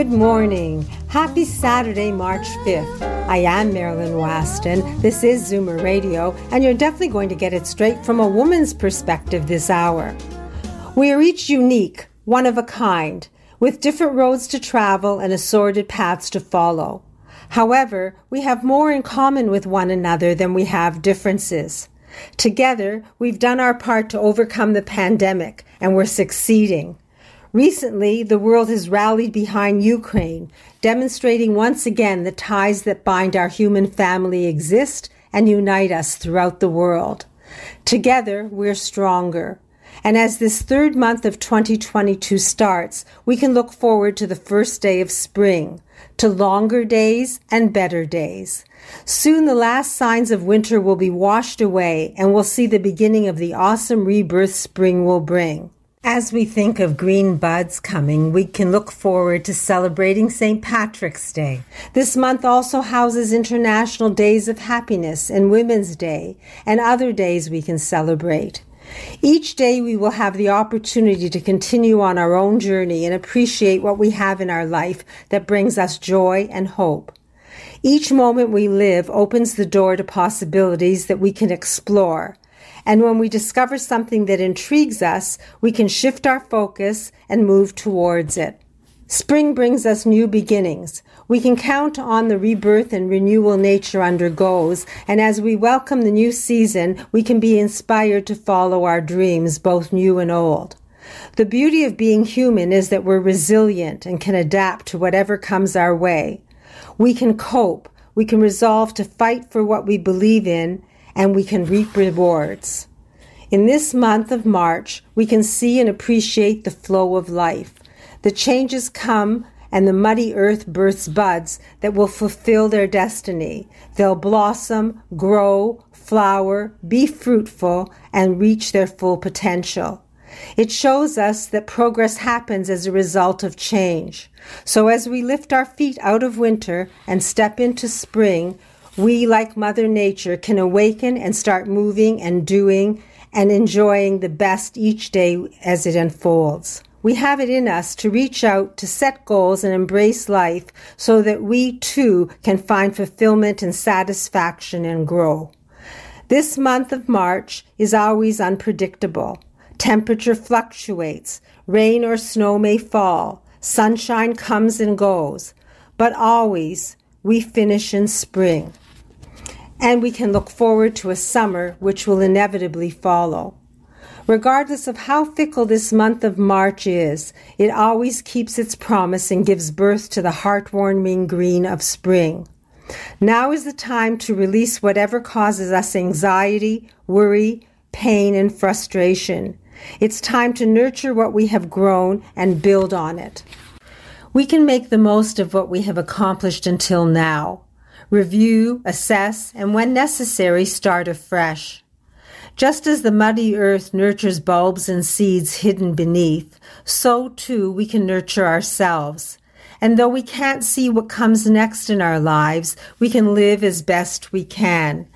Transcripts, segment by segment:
Good morning. Happy Saturday, March 5th. I am Marilyn Weston. This is Zoomer Radio, and you're definitely going to get it straight from a woman's perspective this hour. We are each unique, one of a kind, with different roads to travel and assorted paths to follow. However, we have more in common with one another than we have differences. Together, we've done our part to overcome the pandemic, and we're succeeding. Recently, the world has rallied behind Ukraine, demonstrating once again the ties that bind our human family exist and unite us throughout the world. Together, we're stronger. And as this third month of 2022 starts, we can look forward to the first day of spring, to longer days and better days. Soon the last signs of winter will be washed away and we'll see the beginning of the awesome rebirth spring will bring. As we think of green buds coming, we can look forward to celebrating St. Patrick's Day. This month also houses International Days of Happiness and Women's Day and other days we can celebrate. Each day we will have the opportunity to continue on our own journey and appreciate what we have in our life that brings us joy and hope. Each moment we live opens the door to possibilities that we can explore and when we discover something that intrigues us, we can shift our focus and move towards it. Spring brings us new beginnings. We can count on the rebirth and renewal nature undergoes, and as we welcome the new season, we can be inspired to follow our dreams, both new and old. The beauty of being human is that we're resilient and can adapt to whatever comes our way. We can cope. We can resolve to fight for what we believe in and we can reap rewards. In this month of March, we can see and appreciate the flow of life. The changes come and the muddy earth births buds that will fulfill their destiny. They'll blossom, grow, flower, be fruitful, and reach their full potential. It shows us that progress happens as a result of change. So as we lift our feet out of winter and step into spring, we, like Mother Nature, can awaken and start moving and doing and enjoying the best each day as it unfolds. We have it in us to reach out, to set goals and embrace life so that we too can find fulfillment and satisfaction and grow. This month of March is always unpredictable. Temperature fluctuates, rain or snow may fall, sunshine comes and goes, but always we finish in spring and we can look forward to a summer which will inevitably follow. Regardless of how fickle this month of March is, it always keeps its promise and gives birth to the heartwarming green of spring. Now is the time to release whatever causes us anxiety, worry, pain, and frustration. It's time to nurture what we have grown and build on it. We can make the most of what we have accomplished until now review, assess, and when necessary, start afresh. Just as the muddy earth nurtures bulbs and seeds hidden beneath, so too we can nurture ourselves. And though we can't see what comes next in our lives, we can live as best we can.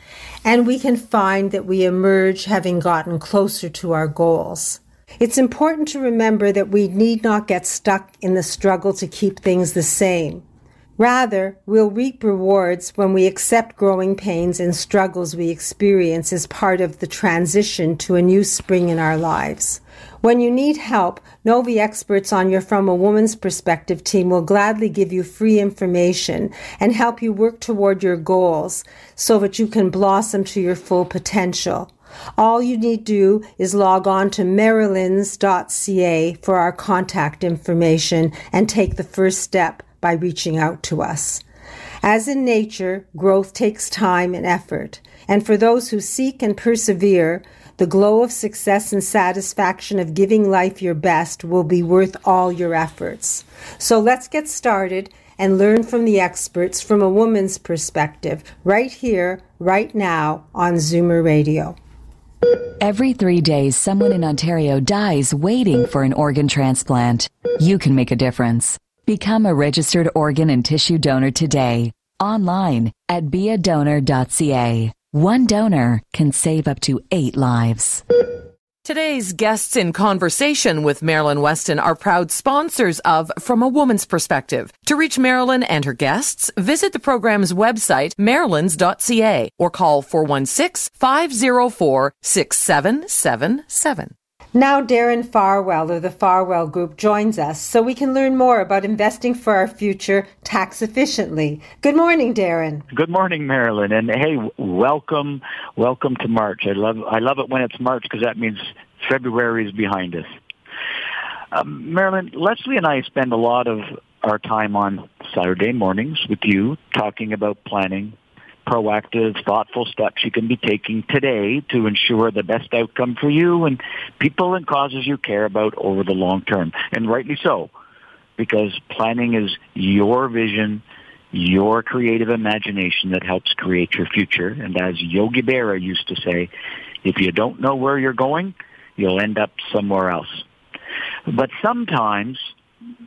And we can find that we emerge having gotten closer to our goals. It's important to remember that we need not get stuck in the struggle to keep things the same. Rather, we'll reap rewards when we accept growing pains and struggles we experience as part of the transition to a new spring in our lives. When you need help, know the experts on your From a Woman's Perspective team will gladly give you free information and help you work toward your goals so that you can blossom to your full potential. All you need to do is log on to marilyns.ca for our contact information and take the first step by reaching out to us. As in nature, growth takes time and effort. And for those who seek and persevere, the glow of success and satisfaction of giving life your best will be worth all your efforts. So let's get started and learn from the experts from a woman's perspective right here, right now on Zoomer Radio. Every three days, someone in Ontario dies waiting for an organ transplant. You can make a difference. Become a registered organ and tissue donor today, online at beadonor.ca. One donor can save up to eight lives. Today's guests in conversation with Marilyn Weston are proud sponsors of From a Woman's Perspective. To reach Marilyn and her guests, visit the program's website, marilyns.ca, or call 416 504 6777. Now, Darren Farwell of the Farwell Group joins us so we can learn more about investing for our future tax efficiently. Good morning, Darren. Good morning, Marilyn. And hey, welcome, welcome to March. I love, I love it when it's March because that means February is behind us. Um, Marilyn, Leslie and I spend a lot of our time on Saturday mornings with you talking about planning proactive, thoughtful steps you can be taking today to ensure the best outcome for you and people and causes you care about over the long term. And rightly so, because planning is your vision, your creative imagination that helps create your future. And as Yogi Berra used to say, if you don't know where you're going, you'll end up somewhere else. But sometimes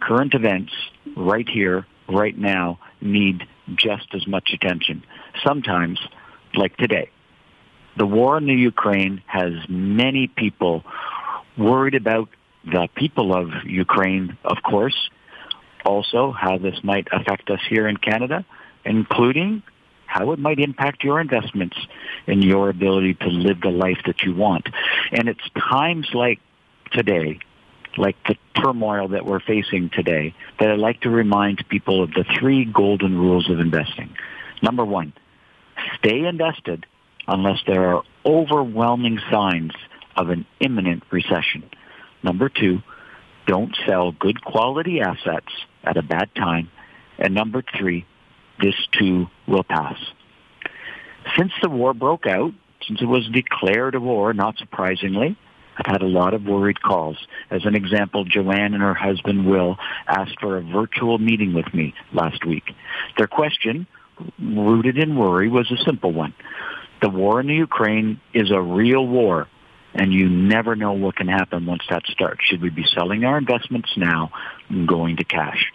current events right here, right now, need just as much attention. Sometimes, like today, the war in the Ukraine has many people worried about the people of Ukraine, of course, also how this might affect us here in Canada, including how it might impact your investments and your ability to live the life that you want. And it's times like today like the turmoil that we're facing today, that I'd like to remind people of the three golden rules of investing. Number one, stay invested unless there are overwhelming signs of an imminent recession. Number two, don't sell good quality assets at a bad time. And number three, this too will pass. Since the war broke out, since it was declared a war, not surprisingly, I've had a lot of worried calls. As an example, Joanne and her husband Will asked for a virtual meeting with me last week. Their question, rooted in worry, was a simple one. The war in the Ukraine is a real war, and you never know what can happen once that starts. Should we be selling our investments now and going to cash?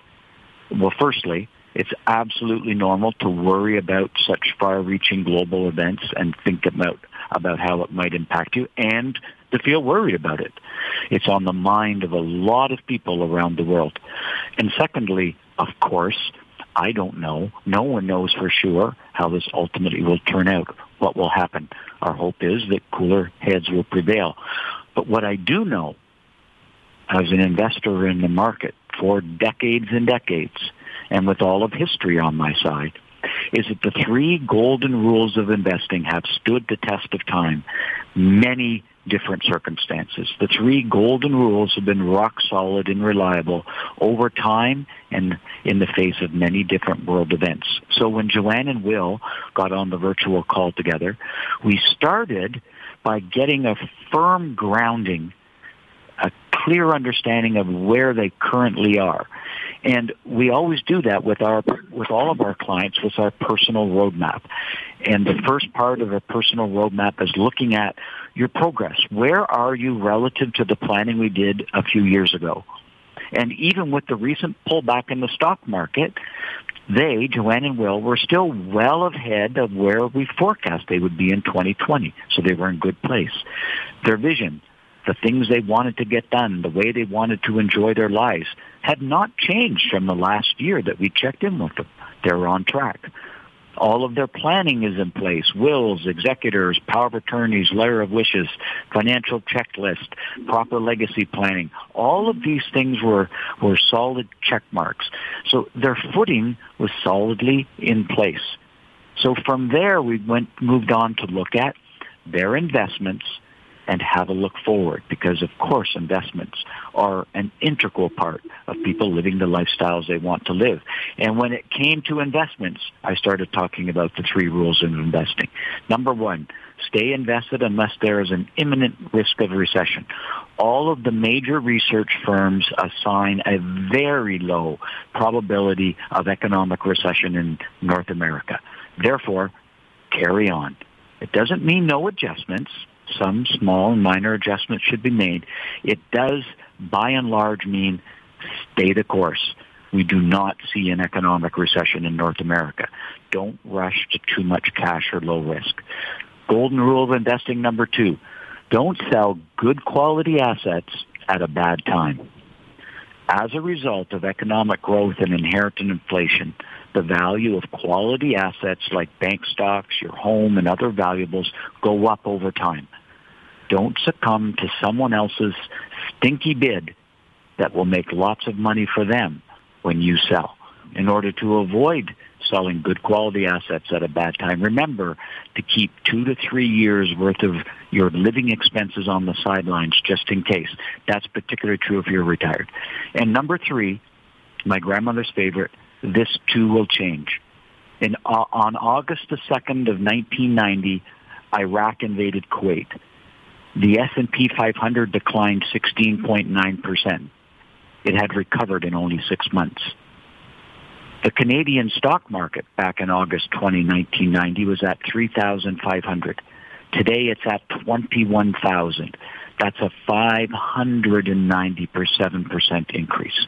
Well, firstly, it's absolutely normal to worry about such far-reaching global events and think about about how it might impact you and to feel worried about it. It's on the mind of a lot of people around the world. And secondly, of course, I don't know. No one knows for sure how this ultimately will turn out, what will happen. Our hope is that cooler heads will prevail. But what I do know as an investor in the market for decades and decades, and with all of history on my side, is that the three golden rules of investing have stood the test of time. Many different circumstances. The three golden rules have been rock solid and reliable over time and in the face of many different world events. So when Joanne and Will got on the virtual call together, we started by getting a firm grounding, a clear understanding of where they currently are. And we always do that with our with all of our clients with our personal roadmap. And the first part of a personal roadmap is looking at your progress. Where are you relative to the planning we did a few years ago? And even with the recent pullback in the stock market, they, Joanne and Will, were still well ahead of where we forecast they would be in 2020. So they were in good place. Their vision, the things they wanted to get done, the way they wanted to enjoy their lives, had not changed from the last year that we checked in with them. They were on track. All of their planning is in place. Wills, executors, power of attorneys, letter of wishes, financial checklist, proper legacy planning. All of these things were, were solid check marks. So their footing was solidly in place. So from there, we went, moved on to look at their investments and have a look forward because of course investments are an integral part of people living the lifestyles they want to live. And when it came to investments, I started talking about the three rules of investing. Number one, stay invested unless there is an imminent risk of recession. All of the major research firms assign a very low probability of economic recession in North America. Therefore, carry on. It doesn't mean no adjustments some small and minor adjustments should be made. It does, by and large, mean stay the course. We do not see an economic recession in North America. Don't rush to too much cash or low risk. Golden rule of investing number two. Don't sell good quality assets at a bad time. As a result of economic growth and inherent inflation, the value of quality assets like bank stocks, your home, and other valuables go up over time. Don't succumb to someone else's stinky bid that will make lots of money for them when you sell. In order to avoid selling good quality assets at a bad time, remember to keep two to three years worth of your living expenses on the sidelines just in case. That's particularly true if you're retired. And number three, my grandmother's favorite, this too will change. In, uh, on August the 2nd of 1990, Iraq invaded Kuwait the S&P 500 declined 16.9%. It had recovered in only six months. The Canadian stock market back in August 20, 1990 was at 3,500. Today it's at 21,000. That's a 597% increase.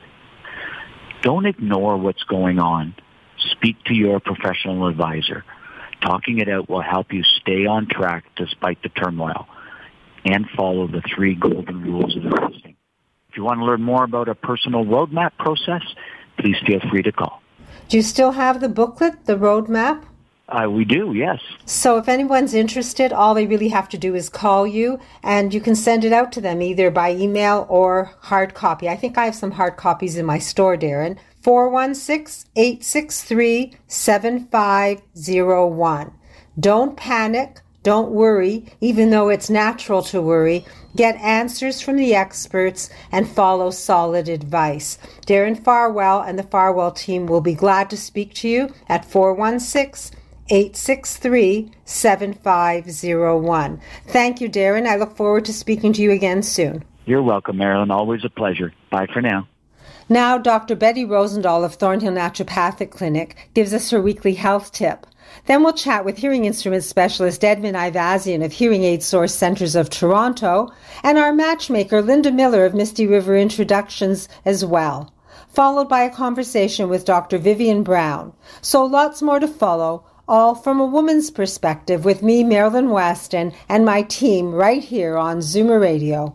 Don't ignore what's going on. Speak to your professional advisor. Talking it out will help you stay on track despite the turmoil and follow the three golden rules of investing. If you want to learn more about a personal roadmap process, please feel free to call. Do you still have the booklet, the roadmap? Uh, we do, yes. So if anyone's interested, all they really have to do is call you and you can send it out to them either by email or hard copy. I think I have some hard copies in my store, Darren. 416 863 7501. Don't panic. Don't worry, even though it's natural to worry. Get answers from the experts and follow solid advice. Darren Farwell and the Farwell team will be glad to speak to you at 416 863 7501. Thank you, Darren. I look forward to speaking to you again soon. You're welcome, Marilyn. Always a pleasure. Bye for now. Now, Dr. Betty Rosendahl of Thornhill Naturopathic Clinic gives us her weekly health tip. Then we'll chat with hearing instrument specialist Edmund Ivazian of Hearing Aid Source Centers of Toronto and our matchmaker Linda Miller of Misty River Introductions as well, followed by a conversation with Dr. Vivien Brown. So lots more to follow, all from a woman's perspective with me, Marilyn Weston, and my team right here on Zoomer Radio.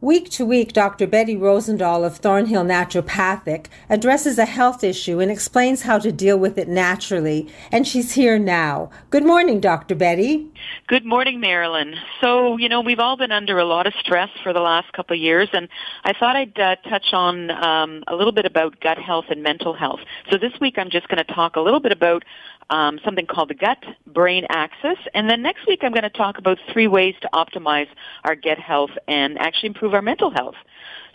Week to week, Dr. Betty Rosendahl of Thornhill Naturopathic addresses a health issue and explains how to deal with it naturally. And she's here now. Good morning, Dr. Betty. Good morning, Marilyn. So, you know, we've all been under a lot of stress for the last couple of years, and I thought I'd uh, touch on um, a little bit about gut health and mental health. So this week I'm just going to talk a little bit about um, something called the gut brain axis. And then next week I'm going to talk about three ways to optimize our gut health and actually improve our mental health.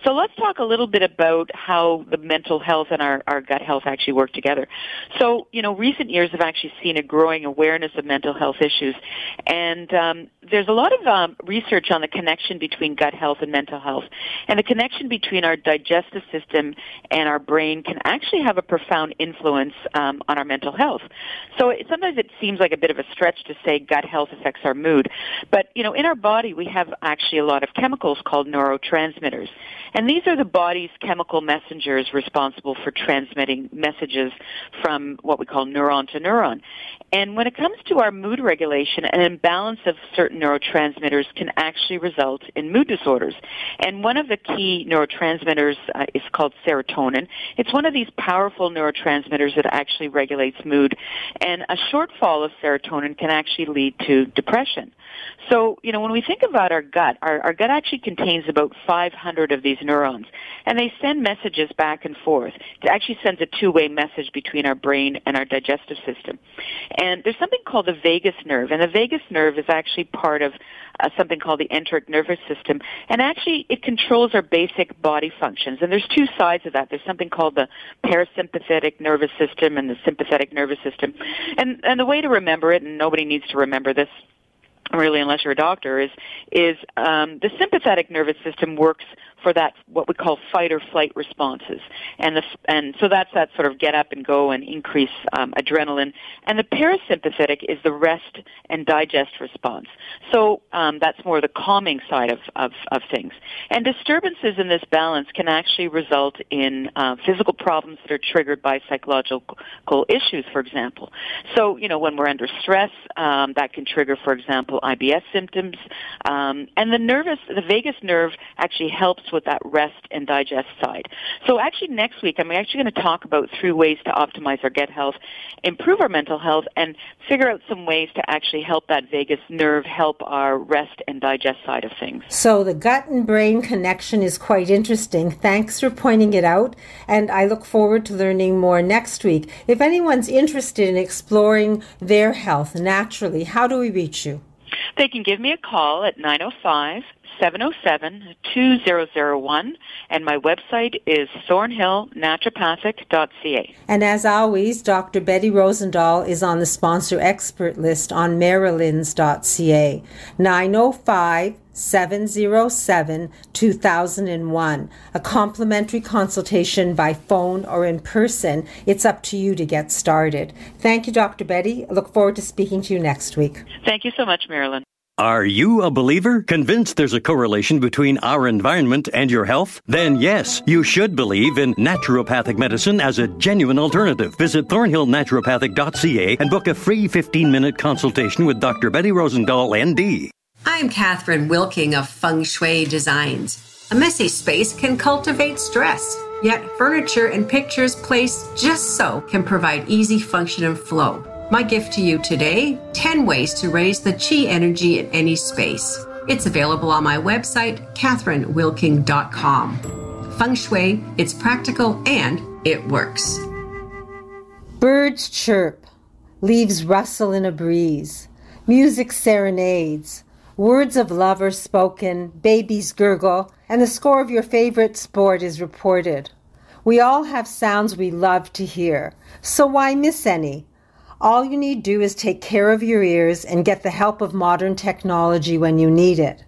So let's talk a little bit about how the mental health and our, our gut health actually work together. So, you know, recent years have actually seen a growing awareness of mental health issues. And um, there's a lot of um, research on the connection between gut health and mental health. And the connection between our digestive system and our brain can actually have a profound influence um, on our mental health. So it, sometimes it seems like a bit of a stretch to say gut health affects our mood. But, you know, in our body we have actually a lot of chemicals called neurotransmitters. And these are the body's chemical messengers responsible for transmitting messages from what we call neuron to neuron. And when it comes to our mood regulation, an imbalance of certain neurotransmitters can actually result in mood disorders. And one of the key neurotransmitters uh, is called serotonin. It's one of these powerful neurotransmitters that actually regulates mood. And a shortfall of serotonin can actually lead to depression. So, you know, when we think about our gut, our, our gut actually contains about 500 of these neurons, and they send messages back and forth. It actually sends a two-way message between our brain and our digestive system. And there's something called the vagus nerve, and the vagus nerve is actually part of uh, something called the enteric nervous system, and actually it controls our basic body functions. And there's two sides of that. There's something called the parasympathetic nervous system and the sympathetic nervous system. And and the way to remember it, and nobody needs to remember this really unless you're a doctor is is um, the sympathetic nervous system works for that what we call fight or flight responses, and the and so that's that sort of get up and go and increase um, adrenaline, and the parasympathetic is the rest and digest response. So um, that's more the calming side of, of of things, and disturbances in this balance can actually result in uh, physical problems that are triggered by psychological issues, for example. So you know when we're under stress, um, that can trigger, for example, IBS symptoms, um, and the nervous the vagus nerve actually helps with that rest and digest side. So actually next week I'm actually going to talk about three ways to optimize our gut health, improve our mental health, and figure out some ways to actually help that vagus nerve help our rest and digest side of things. So the gut and brain connection is quite interesting. Thanks for pointing it out, and I look forward to learning more next week. If anyone's interested in exploring their health naturally, how do we reach you? They can give me a call at 905 707-2001 and my website is thornhillnaturopathic.ca. And as always, Dr. Betty Rosendahl is on the sponsor expert list on marilyns.ca. 905 707 2001. A complimentary consultation by phone or in person. It's up to you to get started. Thank you, Dr. Betty. I look forward to speaking to you next week. Thank you so much, Marilyn. Are you a believer? Convinced there's a correlation between our environment and your health? Then yes, you should believe in naturopathic medicine as a genuine alternative. Visit thornhillnaturopathic.ca and book a free 15 minute consultation with Dr. Betty Rosendahl, ND. I'm Catherine Wilking of Feng Shui Designs. A messy space can cultivate stress, yet furniture and pictures placed just so can provide easy function and flow. My gift to you today 10 ways to raise the chi energy in any space. It's available on my website, catherinewilking.com. Feng Shui, it's practical and it works. Birds chirp, leaves rustle in a breeze, music serenades, words of love are spoken, babies gurgle, and the score of your favorite sport is reported. We all have sounds we love to hear, so why miss any? All you need do is take care of your ears and get the help of modern technology when you need it.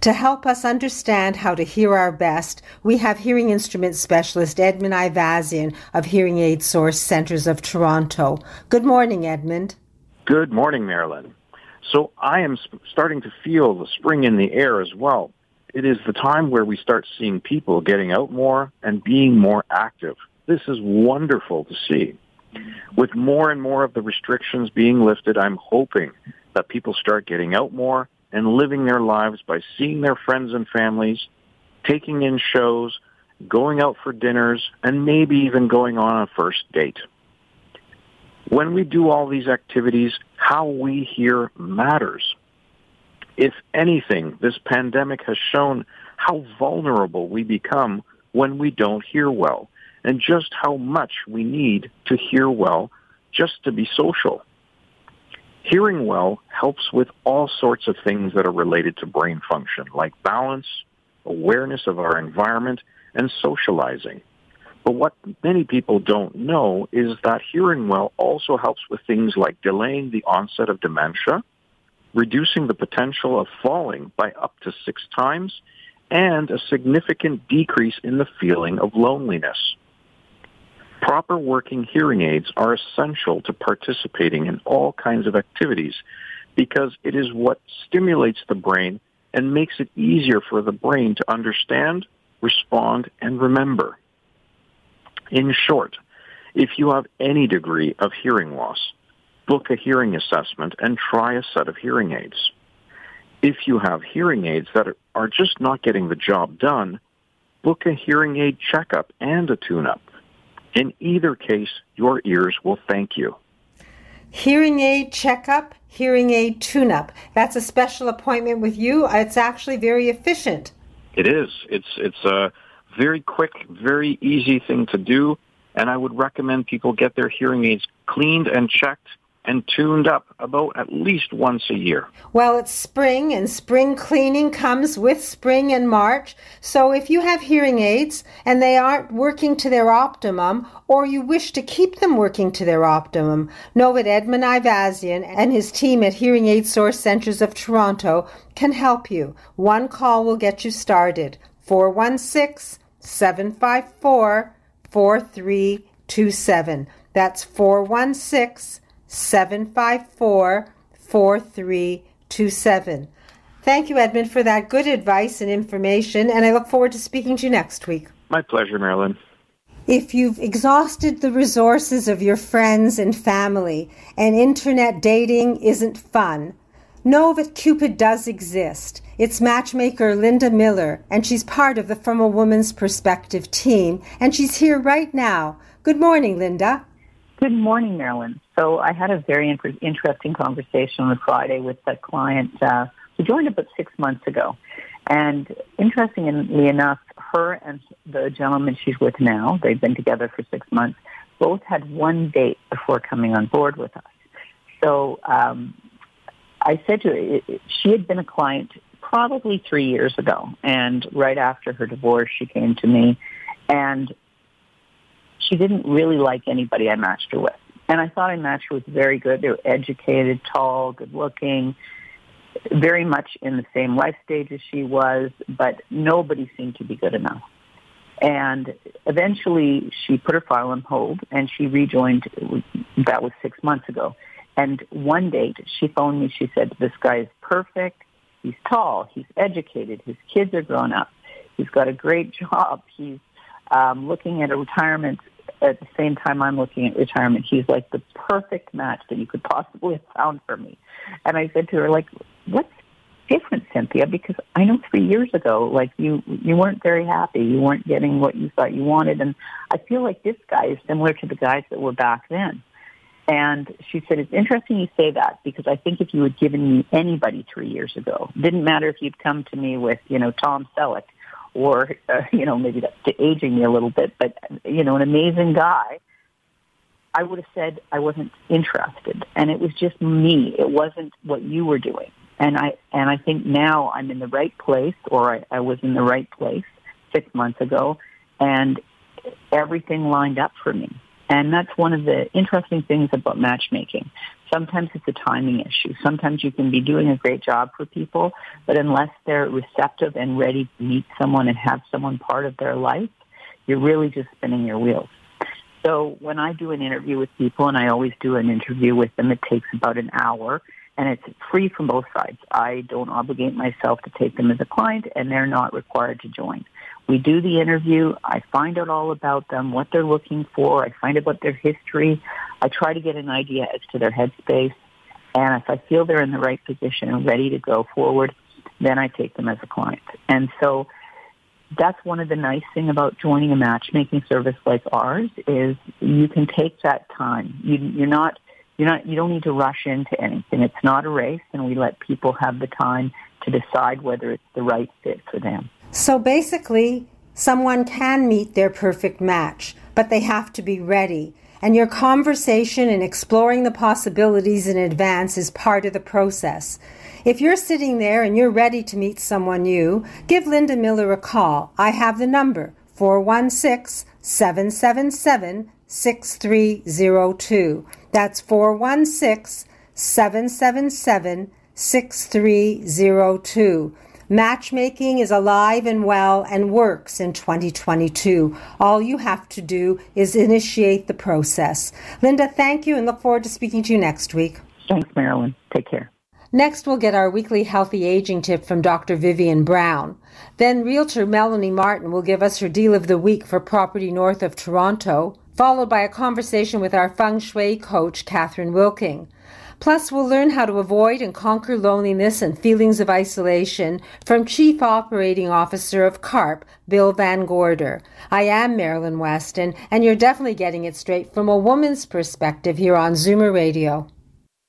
To help us understand how to hear our best, we have hearing instrument specialist Edmund Ivazian of Hearing Aid Source Centers of Toronto. Good morning, Edmund. Good morning, Marilyn. So I am starting to feel the spring in the air as well. It is the time where we start seeing people getting out more and being more active. This is wonderful to see. With more and more of the restrictions being lifted, I'm hoping that people start getting out more and living their lives by seeing their friends and families, taking in shows, going out for dinners, and maybe even going on a first date. When we do all these activities, how we hear matters. If anything, this pandemic has shown how vulnerable we become when we don't hear well and just how much we need to hear well just to be social. Hearing well helps with all sorts of things that are related to brain function, like balance, awareness of our environment, and socializing. But what many people don't know is that hearing well also helps with things like delaying the onset of dementia, reducing the potential of falling by up to six times, and a significant decrease in the feeling of loneliness. Proper working hearing aids are essential to participating in all kinds of activities because it is what stimulates the brain and makes it easier for the brain to understand, respond, and remember. In short, if you have any degree of hearing loss, book a hearing assessment and try a set of hearing aids. If you have hearing aids that are just not getting the job done, book a hearing aid checkup and a tune-up. In either case, your ears will thank you. Hearing aid checkup, hearing aid tune-up. That's a special appointment with you. It's actually very efficient. It is. It's it's a very quick, very easy thing to do, and I would recommend people get their hearing aids cleaned and checked and tuned up about at least once a year. Well, it's spring, and spring cleaning comes with spring and March. So if you have hearing aids and they aren't working to their optimum, or you wish to keep them working to their optimum, know that Edmund Ivazian and his team at Hearing Aid Source Centers of Toronto can help you. One call will get you started. 416 754 4327. That's 416 754 4327. Thank you, Edmund, for that good advice and information, and I look forward to speaking to you next week. My pleasure, Marilyn. If you've exhausted the resources of your friends and family and internet dating isn't fun, know that Cupid does exist. It's matchmaker Linda Miller, and she's part of the From a Woman's Perspective team, and she's here right now. Good morning, Linda. Good morning, Marilyn. So I had a very inter- interesting conversation on Friday with a client uh, who joined about six months ago. And interestingly enough, her and the gentleman she's with now, they've been together for six months, both had one date before coming on board with us. So um, I said to her, she had been a client probably three years ago. And right after her divorce, she came to me and she didn't really like anybody I matched her with. And I thought I matched with very good. They were educated, tall, good looking, very much in the same life stage as she was, but nobody seemed to be good enough. And eventually she put her file on hold and she rejoined, that was six months ago. And one date she phoned me, she said, this guy is perfect. He's tall. He's educated. His kids are grown up. He's got a great job. He's um, looking at a retirement at the same time I'm looking at retirement. He's like the perfect match that you could possibly have found for me. And I said to her, like, what's different, Cynthia? Because I know three years ago, like you, you weren't very happy. You weren't getting what you thought you wanted. And I feel like this guy is similar to the guys that were back then. And she said, it's interesting you say that because I think if you had given me anybody three years ago, didn't matter if you'd come to me with, you know, Tom Selleck or uh, you know maybe that's aging me a little bit, but you know an amazing guy. I would have said I wasn't interested, and it was just me. It wasn't what you were doing, and I and I think now I'm in the right place, or I, I was in the right place six months ago, and everything lined up for me. And that's one of the interesting things about matchmaking. Sometimes it's a timing issue. Sometimes you can be doing a great job for people, but unless they're receptive and ready to meet someone and have someone part of their life, you're really just spinning your wheels. So when I do an interview with people, and I always do an interview with them, it takes about an hour, and it's free from both sides. I don't obligate myself to take them as a client, and they're not required to join. We do the interview. I find out all about them, what they're looking for. I find out about their history. I try to get an idea as to their headspace. And if I feel they're in the right position and ready to go forward, then I take them as a client. And so that's one of the nice thing about joining a matchmaking service like ours is you can take that time. You, you're not you're not you don't need to rush into anything. It's not a race, and we let people have the time to decide whether it's the right fit for them. So basically, someone can meet their perfect match, but they have to be ready. And your conversation and exploring the possibilities in advance is part of the process. If you're sitting there and you're ready to meet someone new, give Linda Miller a call. I have the number 416 777 6302. That's 416 777 6302. Matchmaking is alive and well and works in 2022. All you have to do is initiate the process. Linda, thank you and look forward to speaking to you next week. Thanks, Marilyn. Take care. Next, we'll get our weekly healthy aging tip from Dr. Vivien Brown. Then, realtor Melanie Martin will give us her deal of the week for property north of Toronto, followed by a conversation with our feng shui coach, Catherine Wilking. Plus, we'll learn how to avoid and conquer loneliness and feelings of isolation from Chief Operating Officer of CARP, Bill Van Gorder. I am Marilyn Weston, and you're definitely getting it straight from a woman's perspective here on Zoomer Radio.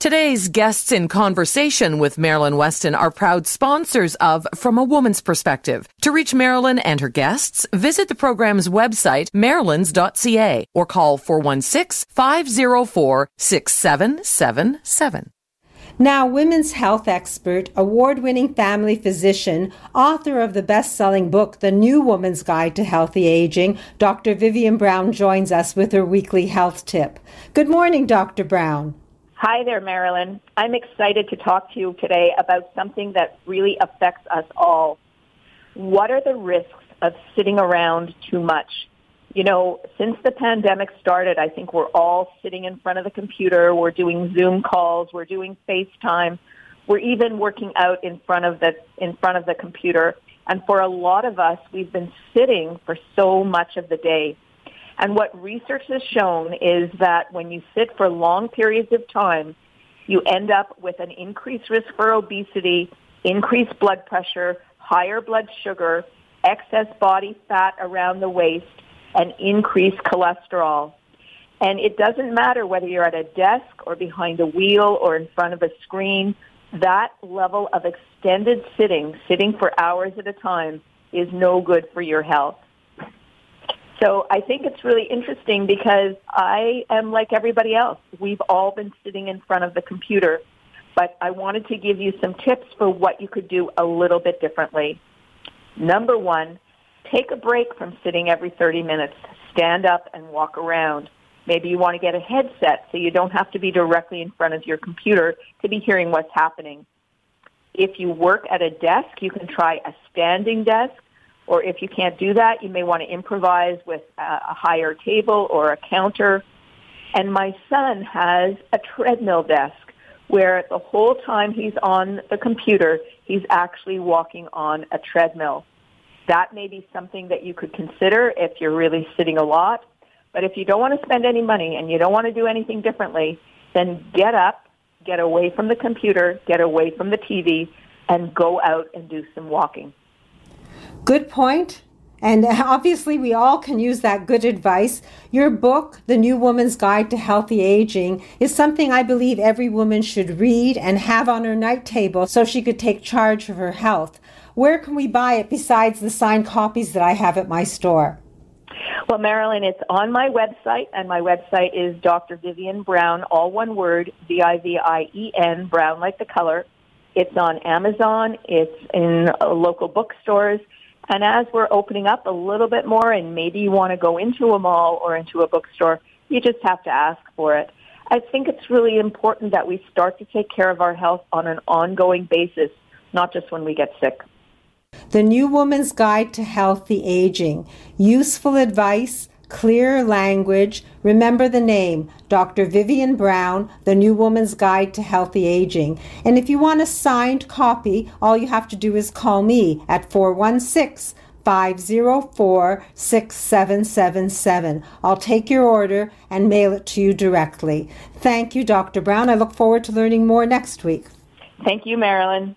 Today's guests in conversation with Marilyn Weston are proud sponsors of From a Woman's Perspective. To reach Marilyn and her guests, visit the program's website, marilyns.ca, or call 416-504-6777. Now, women's health expert, award winning family physician, author of the best selling book, The New Woman's Guide to Healthy Aging, Dr. Vivien Brown joins us with her weekly health tip. Good morning, Dr. Brown. Hi there, Marilyn. I'm excited to talk to you today about something that really affects us all. What are the risks of sitting around too much? You know, since the pandemic started, I think we're all sitting in front of the computer. We're doing Zoom calls. We're doing FaceTime. We're even working out in front of the in front of the computer. And for a lot of us, we've been sitting for so much of the day. And what research has shown is that when you sit for long periods of time, you end up with an increased risk for obesity, increased blood pressure, higher blood sugar, excess body fat around the waist, and increased cholesterol. And it doesn't matter whether you're at a desk or behind a wheel or in front of a screen, that level of extended sitting, sitting for hours at a time, is no good for your health. So I think it's really interesting because I am like everybody else. We've all been sitting in front of the computer, but I wanted to give you some tips for what you could do a little bit differently. Number one, take a break from sitting every 30 minutes. Stand up and walk around. Maybe you want to get a headset so you don't have to be directly in front of your computer to be hearing what's happening. If you work at a desk, you can try a standing desk or if you can't do that, you may want to improvise with a, higher table or a counter. And my son has a treadmill desk where the whole time he's on the computer, he's actually walking on a treadmill. That may be something that you could consider if you're really sitting a lot. But if you don't want to spend any money and you don't want to do anything differently, then get up, get away from the computer, get away from the TV, and go out and do some walking. Good point. And obviously, we all can use that good advice. Your book, The New Woman's Guide to Healthy Aging, is something I believe every woman should read and have on her night table so she could take charge of her health. Where can we buy it besides the signed copies that I have at my store? Well, Marilyn, it's on my website, and my website is Dr. Vivien Brown, all one word, V-I-V-I-E-N, Brown like the color. It's on Amazon. It's in local bookstores. And as we're opening up a little bit more and maybe you want to go into a mall or into a bookstore, you just have to ask for it. I think it's really important that we start to take care of our health on an ongoing basis, not just when we get sick. The New Woman's Guide to Healthy Aging. Useful advice clear language. Remember the name, Dr. Vivien Brown, The New Woman's Guide to Healthy Aging. And if you want a signed copy, all you have to do is call me at 416 504 6777. I'll take your order and mail it to you directly. Thank you, Dr. Brown. I look forward to learning more next week. Thank you, Marilyn.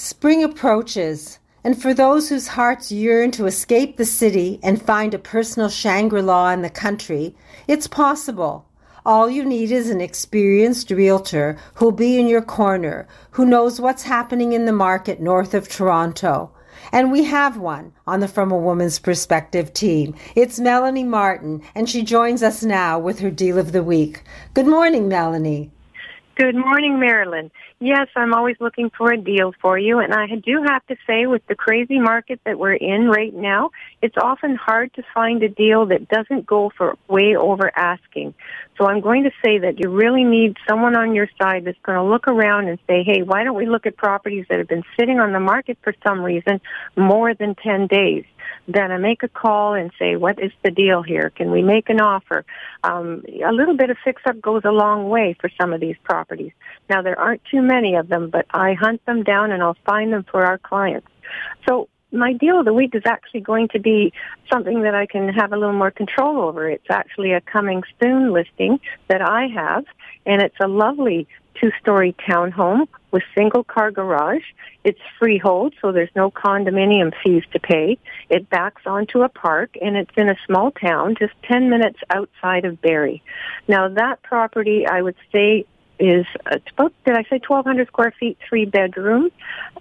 Spring approaches, And for those whose hearts yearn to escape the city and find a personal Shangri La in the country, it's possible. All you need is an experienced realtor who'll be in your corner, who knows what's happening in the market north of Toronto. And we have one on the From a Woman's Perspective team. It's Melanie Martin, and she joins us now with her deal of the week. Good morning, Melanie. Good morning, Marilyn. Yes, I'm always looking for a deal for you, and I do have to say, with the crazy market that we're in right now, it's often hard to find a deal that doesn't go for way over asking. So I'm going to say that you really need someone on your side that's going to look around and say, hey, why don't we look at properties that have been sitting on the market for some reason more than 10 days? Then I make a call and say, what is the deal here? Can we make an offer? Um, a little bit of fix-up goes a long way for some of these properties. Now, there aren't too many of them, but I hunt them down and I'll find them for our clients. So my deal of the week is actually going to be something that I can have a little more control over. It's actually a coming soon listing that I have, and it's a lovely two-story townhome with single car garage. It's freehold, so there's no condominium fees to pay. It backs onto a park and it's in a small town just 10 minutes outside of Barrie. Now that property, I would say, is uh, about, did I say 1,200 square feet, three bedrooms,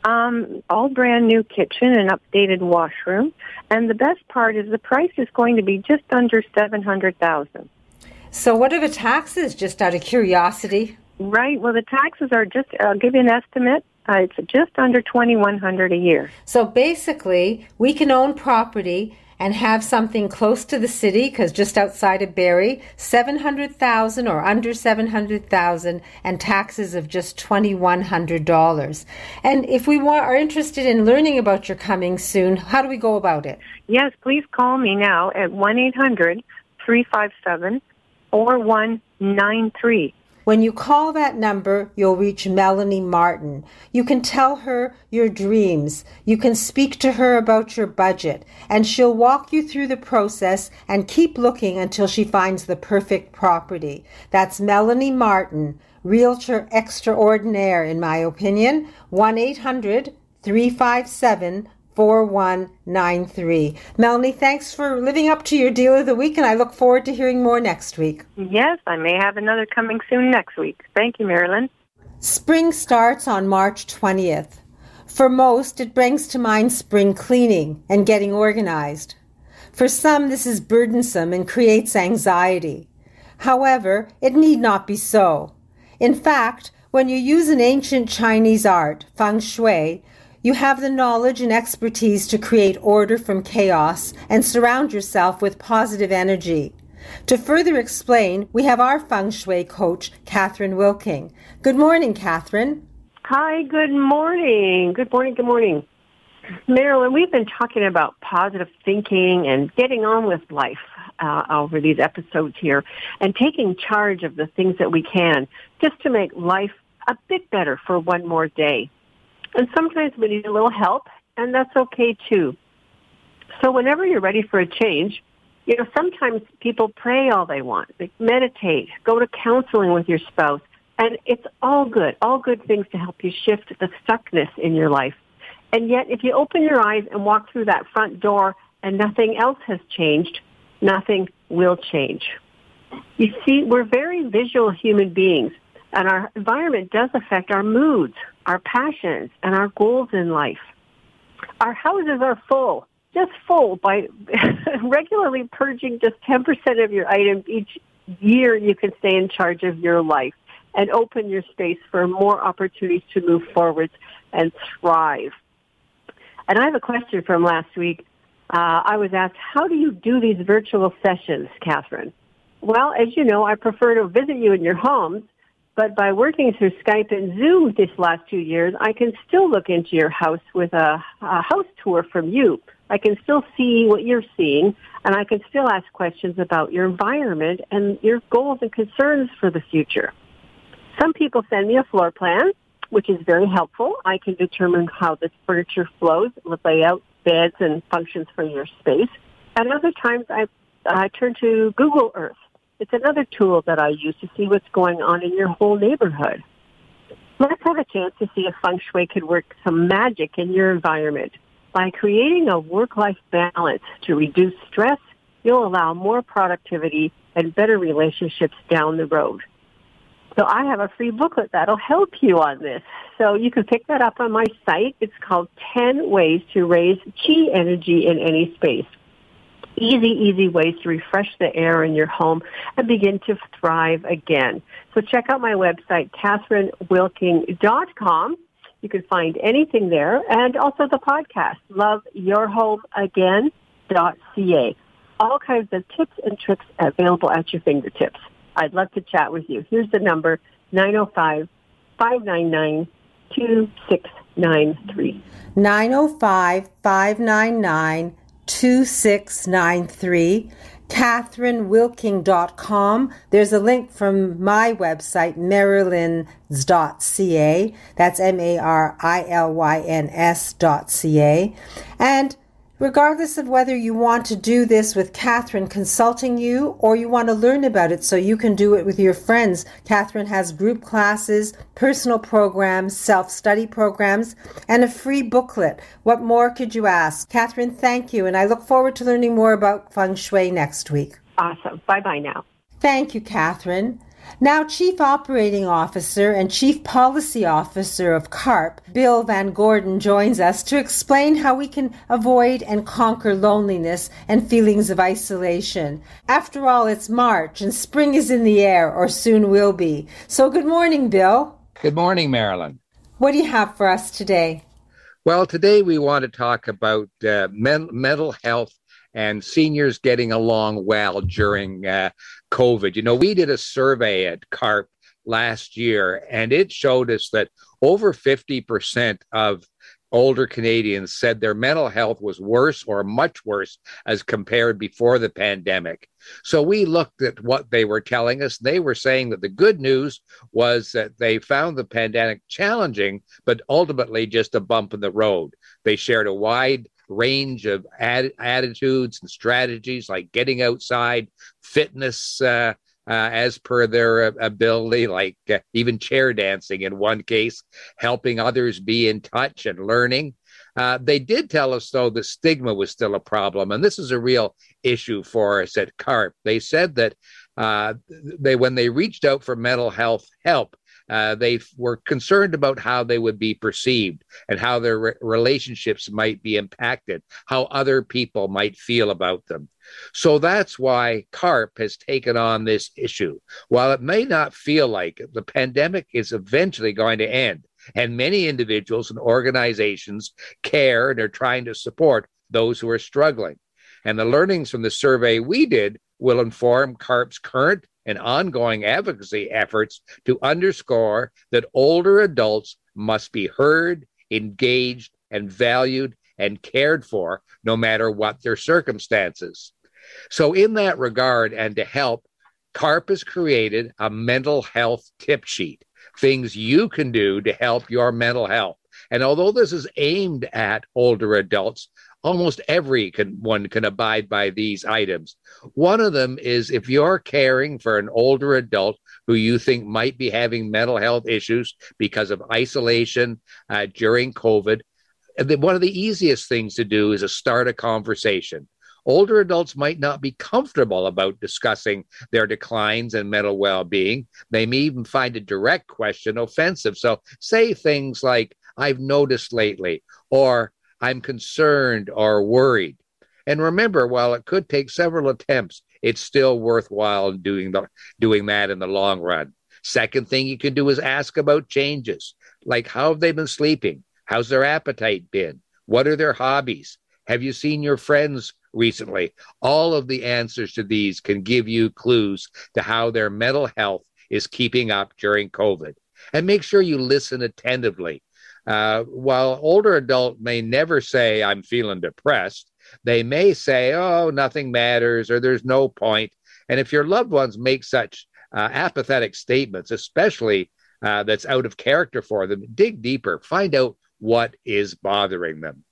um, all brand new kitchen and updated washroom. And the best part is the price is going to be just under 700000 So what are the taxes, just out of curiosity? Right. Well, the taxes are just, I'll give you an estimate. Uh, it's just under 2100 a year. So basically, we can own property and have something close to the city because just outside of Barrie, 700,000 or under 700,000 and taxes of just $2100. And if we want, are interested in learning about your coming soon, how do we go about it? Yes, please call me now at 1-800-357 4193. When you call that number, you'll reach Melanie Martin. You can tell her your dreams. You can speak to her about your budget, and she'll walk you through the process and keep looking until she finds the perfect property. That's Melanie Martin, Realtor Extraordinaire, in my opinion. 1 800 357 4193. Melanie, thanks for living up to your deal of the week, and I look forward to hearing more next week. Yes, I may have another coming soon next week. Thank you, Marilyn. Spring starts on March 20th. For most, it brings to mind spring cleaning and getting organized. For some, this is burdensome and creates anxiety. However, it need not be so. In fact, when you use an ancient Chinese art, feng shui, you have the knowledge and expertise to create order from chaos and surround yourself with positive energy. To further explain, we have our feng shui coach, Catherine Wilking. Good morning, Catherine. Hi, good morning. Good morning, good morning. Marilyn, we've been talking about positive thinking and getting on with life uh, over these episodes here and taking charge of the things that we can just to make life a bit better for one more day. And sometimes we need a little help, and that's okay too. So whenever you're ready for a change, you know, sometimes people pray all they want, they meditate, go to counseling with your spouse, and it's all good, all good things to help you shift the stuckness in your life. And yet, if you open your eyes and walk through that front door and nothing else has changed, nothing will change. You see, we're very visual human beings. And our environment does affect our moods, our passions, and our goals in life. Our houses are full, just full by regularly purging just 10% of your items each year you can stay in charge of your life and open your space for more opportunities to move forward and thrive. And I have a question from last week. Uh, I was asked, how do you do these virtual sessions, Catherine? Well, as you know, I prefer to visit you in your homes but by working through Skype and Zoom this last two years, I can still look into your house with a, a house tour from you. I can still see what you're seeing, and I can still ask questions about your environment and your goals and concerns for the future. Some people send me a floor plan, which is very helpful. I can determine how the furniture flows, the layout, beds, and functions for your space. And other times I, I turn to Google Earth it's another tool that I use to see what's going on in your whole neighborhood. Let's have a chance to see if feng shui could work some magic in your environment. By creating a work-life balance to reduce stress, you'll allow more productivity and better relationships down the road. So I have a free booklet that'll help you on this. So you can pick that up on my site. It's called 10 Ways to Raise Qi Energy in Any Space. Easy, easy ways to refresh the air in your home and begin to thrive again. So check out my website, CatherineWilking.com. You can find anything there and also the podcast, loveyourhomeagain.ca. All kinds of tips and tricks available at your fingertips. I'd love to chat with you. Here's the number, 905 599 2693. 905 599 2693. CatherineWilking.com. There's a link from my website, marilyns.ca. That's M A R I L Y N S.ca. And Regardless of whether you want to do this with Catherine consulting you or you want to learn about it so you can do it with your friends, Catherine has group classes, personal programs, self study programs, and a free booklet. What more could you ask? Catherine, thank you, and I look forward to learning more about feng shui next week. Awesome. Bye bye now. Thank you, Catherine. Now, Chief Operating Officer and Chief Policy Officer of CARP, Bill VanGorder, joins us to explain how we can avoid and conquer loneliness and feelings of isolation. After all, it's March and spring is in the air, or soon will be. So, good morning, Bill. Good morning, Marilyn. What do you have for us today? Well, today we want to talk about uh, men- mental health and seniors getting along well during uh, COVID. You know, we did a survey at CARP last year, and it showed us that over 50% of older Canadians said their mental health was worse or much worse as compared before the pandemic. So we looked at what they were telling us. They were saying that the good news was that they found the pandemic challenging, but ultimately just a bump in the road. They shared a wide range of ad- attitudes and strategies like getting outside, fitness uh, uh, as per their ability, like uh, even chair dancing in one case, helping others be in touch and learning. Uh, they did tell us, though, that stigma was still a problem, and this is a real issue for us at CARP. They said that uh, they, when they reached out for mental health help, uh, they were concerned about how they would be perceived and how their re- relationships might be impacted, how other people might feel about them. So that's why CARP has taken on this issue. While it may not feel like it, the pandemic is eventually going to end, and many individuals and organizations care and are trying to support those who are struggling. And the learnings from the survey we did will inform CARP's current and ongoing advocacy efforts to underscore that older adults must be heard, engaged, and valued and cared for no matter what their circumstances. So, in that regard, and to help, CARP has created a mental health tip sheet things you can do to help your mental health. And although this is aimed at older adults, almost every can, one can abide by these items. One of them is if you're caring for an older adult who you think might be having mental health issues because of isolation uh, during COVID, one of the easiest things to do is to start a conversation. Older adults might not be comfortable about discussing their declines in mental well being. They may even find a direct question offensive. So say things like, I've noticed lately, or I'm concerned or worried. And remember, while it could take several attempts, it's still worthwhile doing the doing that in the long run. Second thing you can do is ask about changes, like how have they been sleeping? How's their appetite been? What are their hobbies? Have you seen your friends recently? All of the answers to these can give you clues to how their mental health is keeping up during COVID. And make sure you listen attentively uh, while older adult may never say, I'm feeling depressed, they may say, oh, nothing matters or there's no point. And if your loved ones make such uh, apathetic statements, especially uh, that's out of character for them, dig deeper, find out what is bothering them.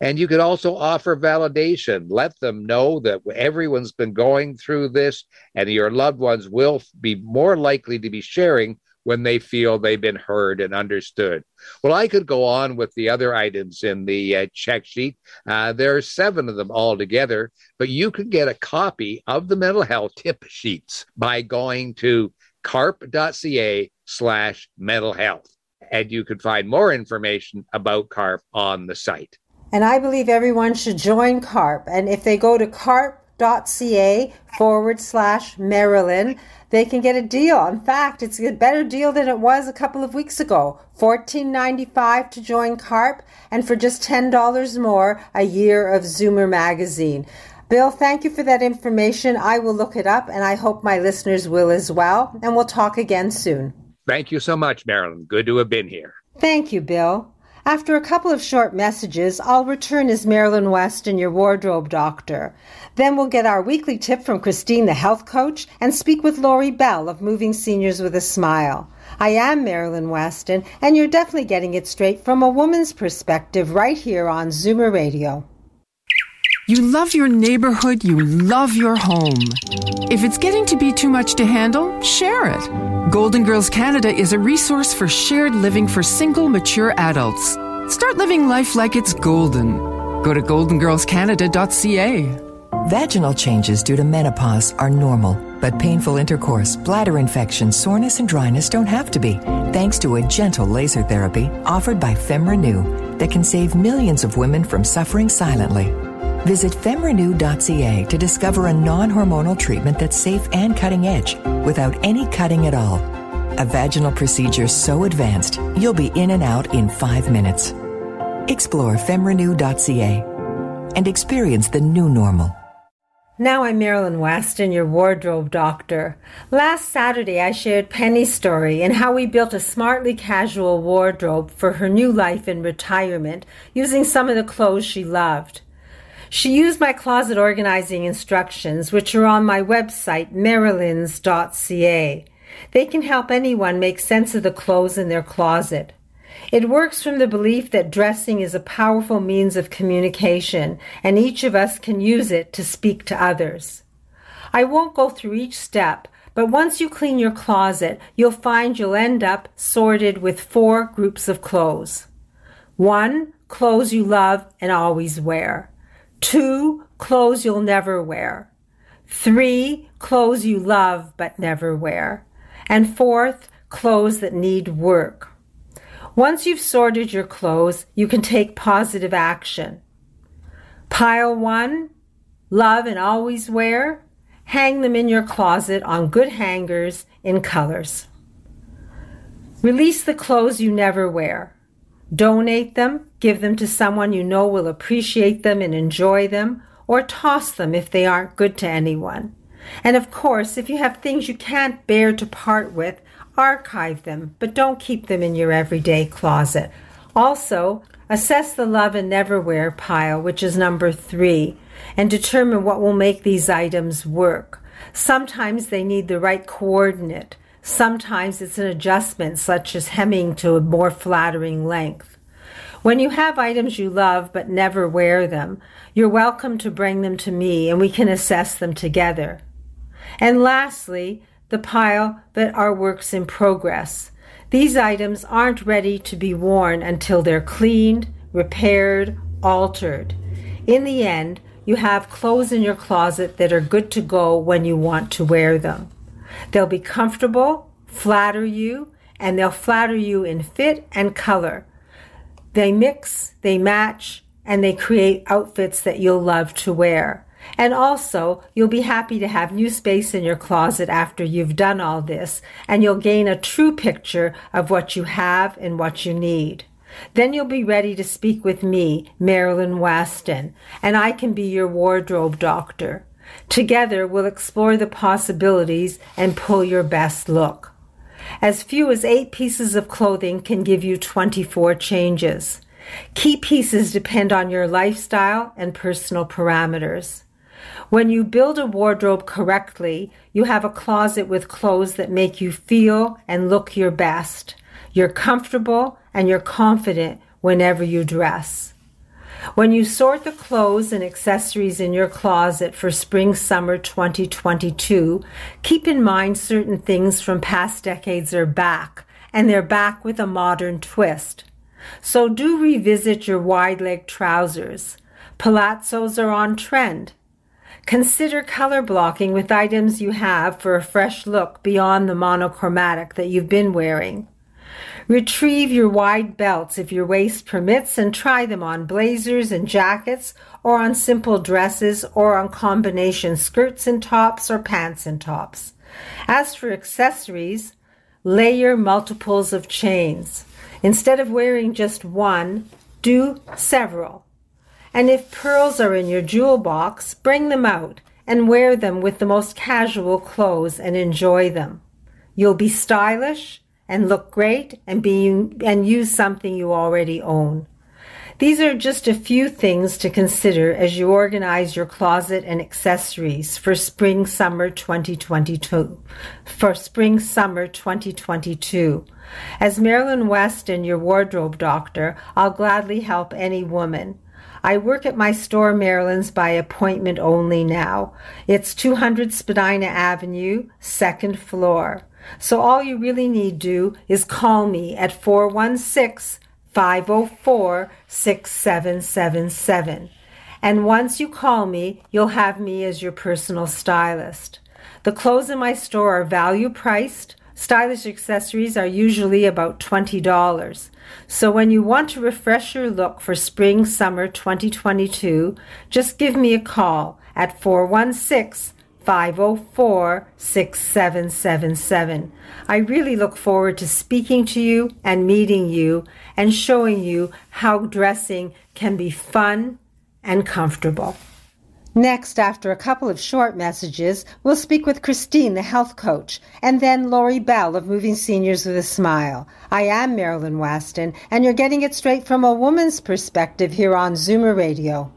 And you could also offer validation. Let them know that everyone's been going through this, and your loved ones will be more likely to be sharing when they feel they've been heard and understood. Well, I could go on with the other items in the uh, check sheet. Uh, there are seven of them altogether, but you can get a copy of the mental health tip sheets by going to carp.ca slash mental health. And you can find more information about CARP on the site. And I believe everyone should join CARP. And if they go to carp.ca forward slash Marilyn, they can get a deal. In fact, it's a better deal than it was a couple of weeks ago. $14.95 to join CARP, and for just $10 more, a year of Zoomer magazine. Bill, thank you for that information. I will look it up, and I hope my listeners will as well. And we'll talk again soon. Thank you so much, Marilyn. Good to have been here. Thank you, Bill. After a couple of short messages, I'll return as Marilyn Weston, your wardrobe doctor. Then we'll get our weekly tip from Christine, the health coach, and speak with Lori Bell of Moving Seniors with a Smile. I am Marilyn Weston, and you're definitely getting it straight from a woman's perspective right here on Zoomer Radio. You love your neighborhood, you love your home. If it's getting to be too much to handle, share it. Golden Girls Canada is a resource for shared living for single, mature adults. Start living life like it's golden. Go to goldengirlscanada.ca. Vaginal changes due to menopause are normal, but painful intercourse, bladder infection, soreness, and dryness don't have to be, thanks to a gentle laser therapy offered by FemRenew that can save millions of women from suffering silently. Visit femrenew.ca to discover a non hormonal treatment that's safe and cutting edge without any cutting at all. A vaginal procedure so advanced, you'll be in and out in five minutes. Explore femrenew.ca and experience the new normal. Now I'm Marilyn Weston, your wardrobe doctor. Last Saturday I shared Penny's story and how we built a smartly casual wardrobe for her new life in retirement using some of the clothes she loved. She used my closet organizing instructions, which are on my website, marilyns.ca. They can help anyone make sense of the clothes in their closet. It works from the belief that dressing is a powerful means of communication, and each of us can use it to speak to others. I won't go through each step, but once you clean your closet, you'll find you'll end up sorted with four groups of clothes. One, clothes you love and always wear. Two, clothes you'll never wear. Three, clothes you love but never wear. And fourth, clothes that need work. Once you've sorted your clothes, you can take positive action. Pile one, love and always wear. Hang them in your closet on good hangers in colors. Release the clothes you never wear. Donate them, give them to someone you know will appreciate them and enjoy them, or toss them if they aren't good to anyone. And of course, if you have things you can't bear to part with, archive them, but don't keep them in your everyday closet. Also, assess the love and never wear pile, which is number three, and determine what will make these items work. Sometimes they need the right coordinate. Sometimes it's an adjustment, such as hemming to a more flattering length. When you have items you love but never wear them, you're welcome to bring them to me and we can assess them together. And lastly, the pile that are works in progress. These items aren't ready to be worn until they're cleaned, repaired, altered. In the end, you have clothes in your closet that are good to go when you want to wear them. They'll be comfortable, flatter you, and they'll flatter you in fit and color. They mix, they match, and they create outfits that you'll love to wear. And also, you'll be happy to have new space in your closet after you've done all this, and you'll gain a true picture of what you have and what you need. Then you'll be ready to speak with me, Marilyn Weston, and I can be your wardrobe doctor. Together, we'll explore the possibilities and pull your best look. As few as eight pieces of clothing can give you 24 changes. Key pieces depend on your lifestyle and personal parameters. When you build a wardrobe correctly, you have a closet with clothes that make you feel and look your best. You're comfortable and you're confident whenever you dress. When you sort the clothes and accessories in your closet for spring summer 2022, keep in mind certain things from past decades are back, and they're back with a modern twist. So do revisit your wide leg trousers. Palazzos are on trend. Consider color blocking with items you have for a fresh look beyond the monochromatic that you've been wearing. Retrieve your wide belts if your waist permits and try them on blazers and jackets or on simple dresses or on combination skirts and tops or pants and tops. As for accessories, layer multiples of chains. Instead of wearing just one, do several. And if pearls are in your jewel box, bring them out and wear them with the most casual clothes and enjoy them. You'll be stylish and look great and be and use something you already own. These are just a few things to consider as you organize your closet and accessories for spring summer 2022. For spring summer 2022. As Marilyn Weston, your wardrobe doctor, I'll gladly help any woman. I work at my store, Marilyn's, by appointment only now. It's 200 Spadina Avenue, second floor. So all you really need do is call me at 416 504 6777. And once you call me, you'll have me as your personal stylist. The clothes in my store are value priced. Stylish accessories are usually about $20. So when you want to refresh your look for spring summer 2022, just give me a call at 416 504 6777. I really look forward to speaking to you and meeting you and showing you how dressing can be fun and comfortable. Next, after a couple of short messages, we'll speak with Christine, the health coach, and then Lori Bell of Moving Seniors with a Smile. I am Marilyn Weston, and you're getting it straight from a woman's perspective here on Zoomer Radio.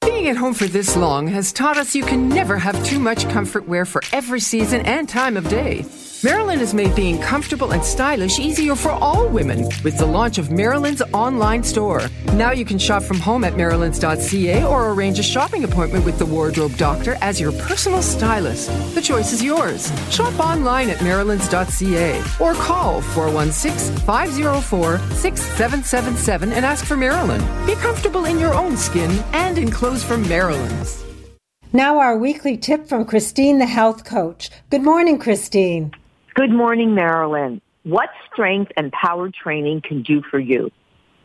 Being at home for this long has taught us you can never have too much comfort wear for every season and time of day. Marilyn has made being comfortable and stylish easier for all women with the launch of Marilyn's online store. Now you can shop from home at marilyns.ca or arrange a shopping appointment with the wardrobe doctor as your personal stylist. The choice is yours. Shop online at marilyns.ca or call 416 504 6777 and ask for Marilyn. Be comfortable in your own skin and in clothes from Marilyn's. Now, our weekly tip from Christine, the health coach. Good morning, Christine. Good morning, Marilyn. What strength and power training can do for you?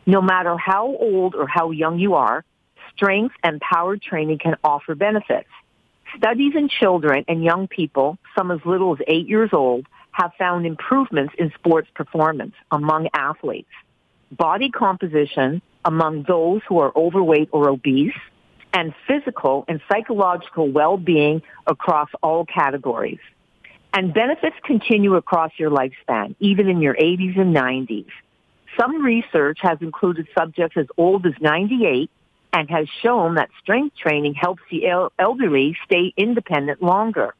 No matter how old or how young you are, strength and power training can offer benefits. Studies in children and young people, some as little as eight years old, have found improvements in sports performance among athletes, body composition among those who are overweight or obese, and physical and psychological well-being across all categories. And benefits continue across your lifespan, even in your 80s and 90s. Some research has included subjects as old as 98 and has shown that strength training helps the elderly stay independent longer.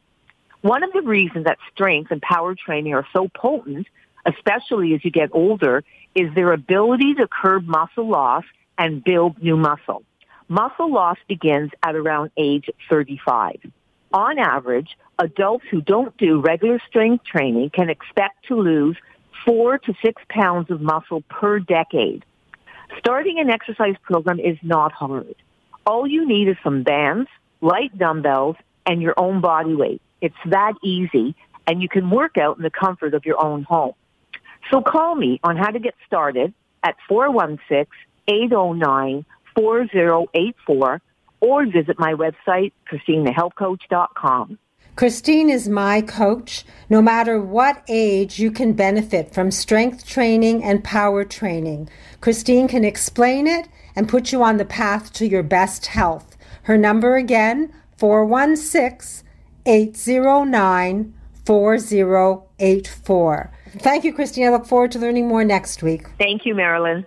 One of the reasons that strength and power training are so potent, especially as you get older, is their ability to curb muscle loss and build new muscle. Muscle loss begins at around age 35 on average, adults who don't do regular strength training can expect to lose four to six pounds of muscle per decade. Starting an exercise program is not hard. All you need is some bands, light dumbbells, and your own body weight. It's that easy, and you can work out in the comfort of your own home. So call me on how to get started at 416-809-4084 or visit my website, ChristineTheHealthCoach.com. Christine is my coach. No matter what age, you can benefit from strength training and power training. Christine can explain it and put you on the path to your best health. Her number again, 416 809 4084. Thank you, Christine. I look forward to learning more next week. Thank you, Marilyn.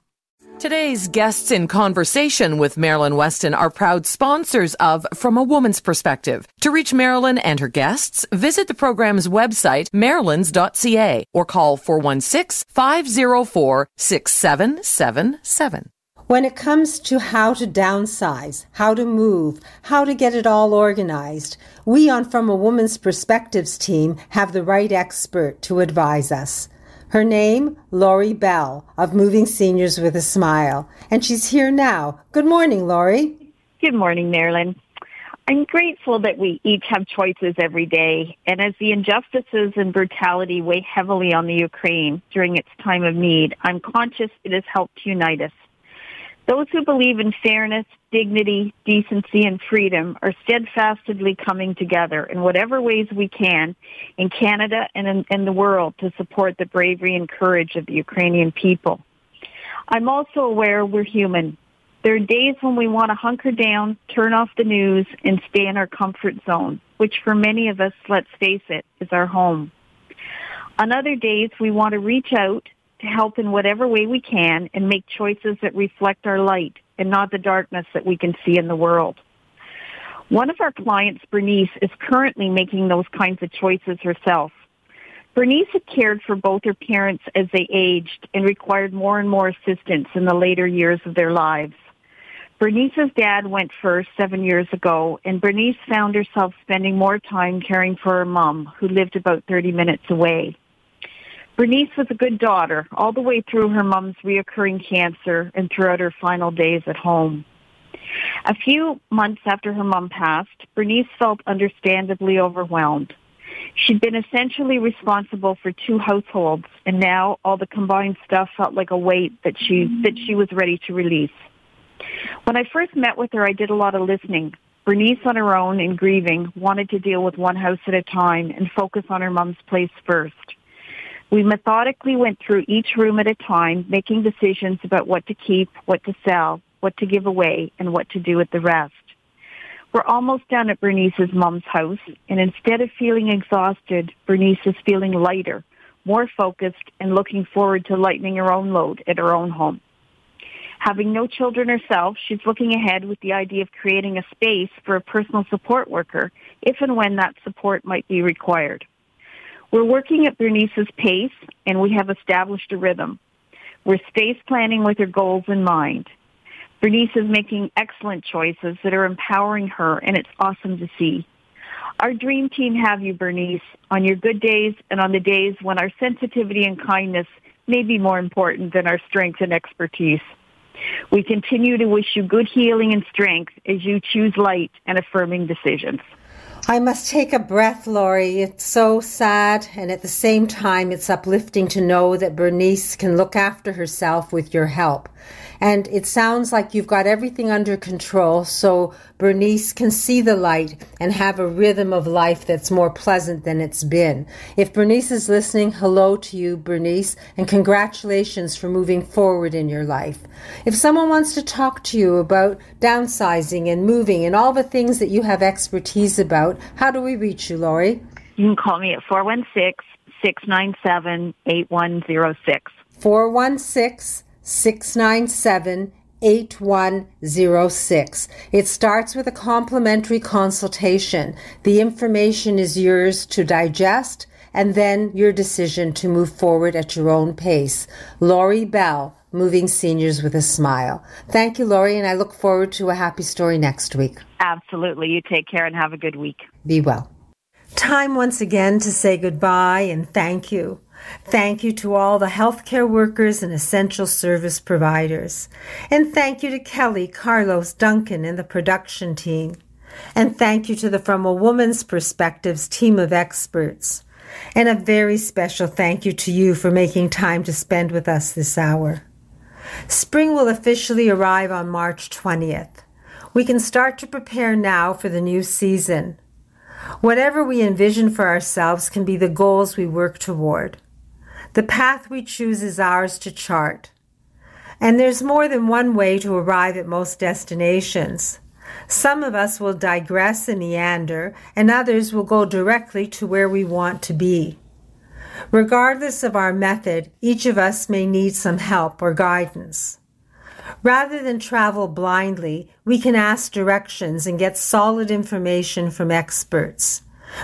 Today's guests in conversation with Marilyn Weston are proud sponsors of From a Woman's Perspective. To reach Marilyn and her guests, visit the program's website, marilyns.ca, or call 416 504 6777. When it comes to how to downsize, how to move, how to get it all organized, we on From a Woman's Perspectives team have the right expert to advise us. Her name, Laurie Bell of Moving Seniors with a Smile, and she's here now. Good morning, Laurie. Good morning, Marilyn. I'm grateful that we each have choices every day, and as the injustices and brutality weigh heavily on the Ukraine during its time of need, I'm conscious it has helped unite us. Those who believe in fairness, dignity, decency, and freedom are steadfastly coming together in whatever ways we can in Canada and in, in, the world to support the bravery and courage of the Ukrainian people. I'm also aware we're human. There are days when we want to hunker down, turn off the news, and stay in our comfort zone, which for many of us, let's face it, is our home. On other days, we want to reach out to help in whatever way we can and make choices that reflect our light and not the darkness that we can see in the world. One of our clients, Bernice, is currently making those kinds of choices herself. Bernice had cared for both her parents as they aged and required more and more assistance in the later years of their lives. Bernice's dad went first seven years ago, and Bernice found herself spending more time caring for her mom, who lived about 30 minutes away. Bernice was a good daughter all the way through her mom's reoccurring cancer and throughout her final days at home. A few months after her mom passed, Bernice felt understandably overwhelmed. She'd been essentially responsible for two households, and now all the combined stuff felt like a weight that she that she was ready to release. When I first met with her, I did a lot of listening. Bernice, on her own in grieving, wanted to deal with one house at a time and focus on her mom's place first. We methodically went through each room at a time, making decisions about what to keep, what to sell, what to give away, and what to do with the rest. We're almost done at Bernice's mom's house, and instead of feeling exhausted, Bernice is feeling lighter, more focused, and looking forward to lightening her own load at her own home. Having no children herself, she's looking ahead with the idea of creating a space for a personal support worker if and when that support might be required. We're working at Bernice's pace and we have established a rhythm. We're space planning with her goals in mind. Bernice is making excellent choices that are empowering her and it's awesome to see. Our dream team have you, Bernice, on your good days and on the days when our sensitivity and kindness may be more important than our strength and expertise. We continue to wish you good healing and strength as you choose light and affirming decisions. I must take a breath, Laurie. It's so sad, and at the same time, it's uplifting to know that Bernice can look after herself with your help. And it sounds like you've got everything under control so Bernice can see the light and have a rhythm of life that's more pleasant than it's been. If Bernice is listening, hello to you, Bernice, and congratulations for moving forward in your life. If someone wants to talk to you about downsizing and moving and all the things that you have expertise about, how do we reach you, Laurie? You can call me at 416 697 8106. 416 697 8106. It starts with a complimentary consultation. The information is yours to digest and then your decision to move forward at your own pace. Laurie Bell, Moving Seniors with a Smile. Thank you, Laurie, and I look forward to a happy story next week. Absolutely. You take care and have a good week. Be well. Time once again to say goodbye and thank you. Thank you to all the healthcare workers and essential service providers. And thank you to Kelly, Carlos, Duncan, and the production team. And thank you to the From a Woman's Perspectives team of experts. And a very special thank you to you for making time to spend with us this hour. Spring will officially arrive on March 20th. We can start to prepare now for the new season. Whatever we envision for ourselves can be the goals we work toward. The path we choose is ours to chart. And there's more than one way to arrive at most destinations. Some of us will digress and meander, and others will go directly to where we want to be. Regardless of our method, each of us may need some help or guidance. Rather than travel blindly, we can ask directions and get solid information from experts.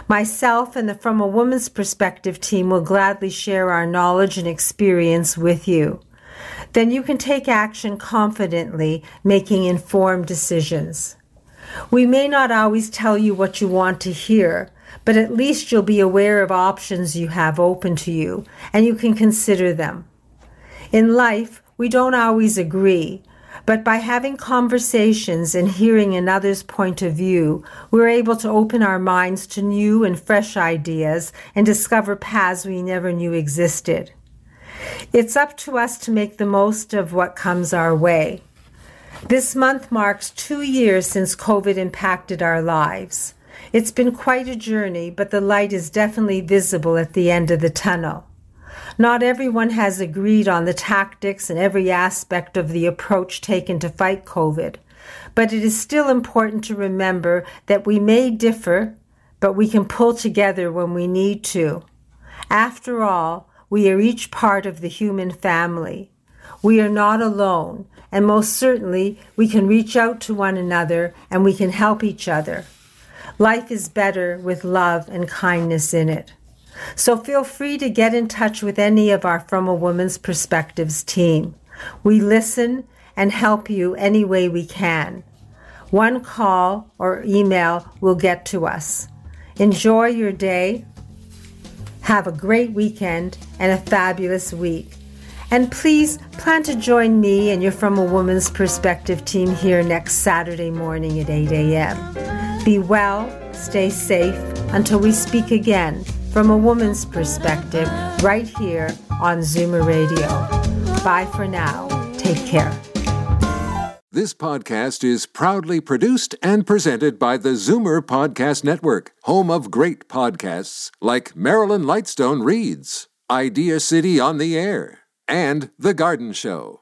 Myself and the From a Woman's Perspective team will gladly share our knowledge and experience with you. Then you can take action confidently, making informed decisions. We may not always tell you what you want to hear, but at least you'll be aware of options you have open to you and you can consider them. In life, we don't always agree, but by having conversations and hearing another's point of view, we're able to open our minds to new and fresh ideas and discover paths we never knew existed. It's up to us to make the most of what comes our way. This month marks two years since COVID impacted our lives. It's been quite a journey, but the light is definitely visible at the end of the tunnel. Not everyone has agreed on the tactics and every aspect of the approach taken to fight COVID, but it is still important to remember that we may differ, but we can pull together when we need to. After all, we are each part of the human family. We are not alone, and most certainly we can reach out to one another and we can help each other. Life is better with love and kindness in it. So feel free to get in touch with any of our From a Woman's Perspectives team. We listen and help you any way we can. One call or email will get to us. Enjoy your day. Have a great weekend and a fabulous week. And please plan to join me and your From a Woman's Perspective team here next Saturday morning at 8 a.m. Be well, stay safe until we speak again from a woman's perspective right here on Zoomer Radio. Bye for now. Take care. This podcast is proudly produced and presented by the Zoomer Podcast Network, home of great podcasts like Marilyn Lightstone Reads, Idea City on the Air, and The Garden Show.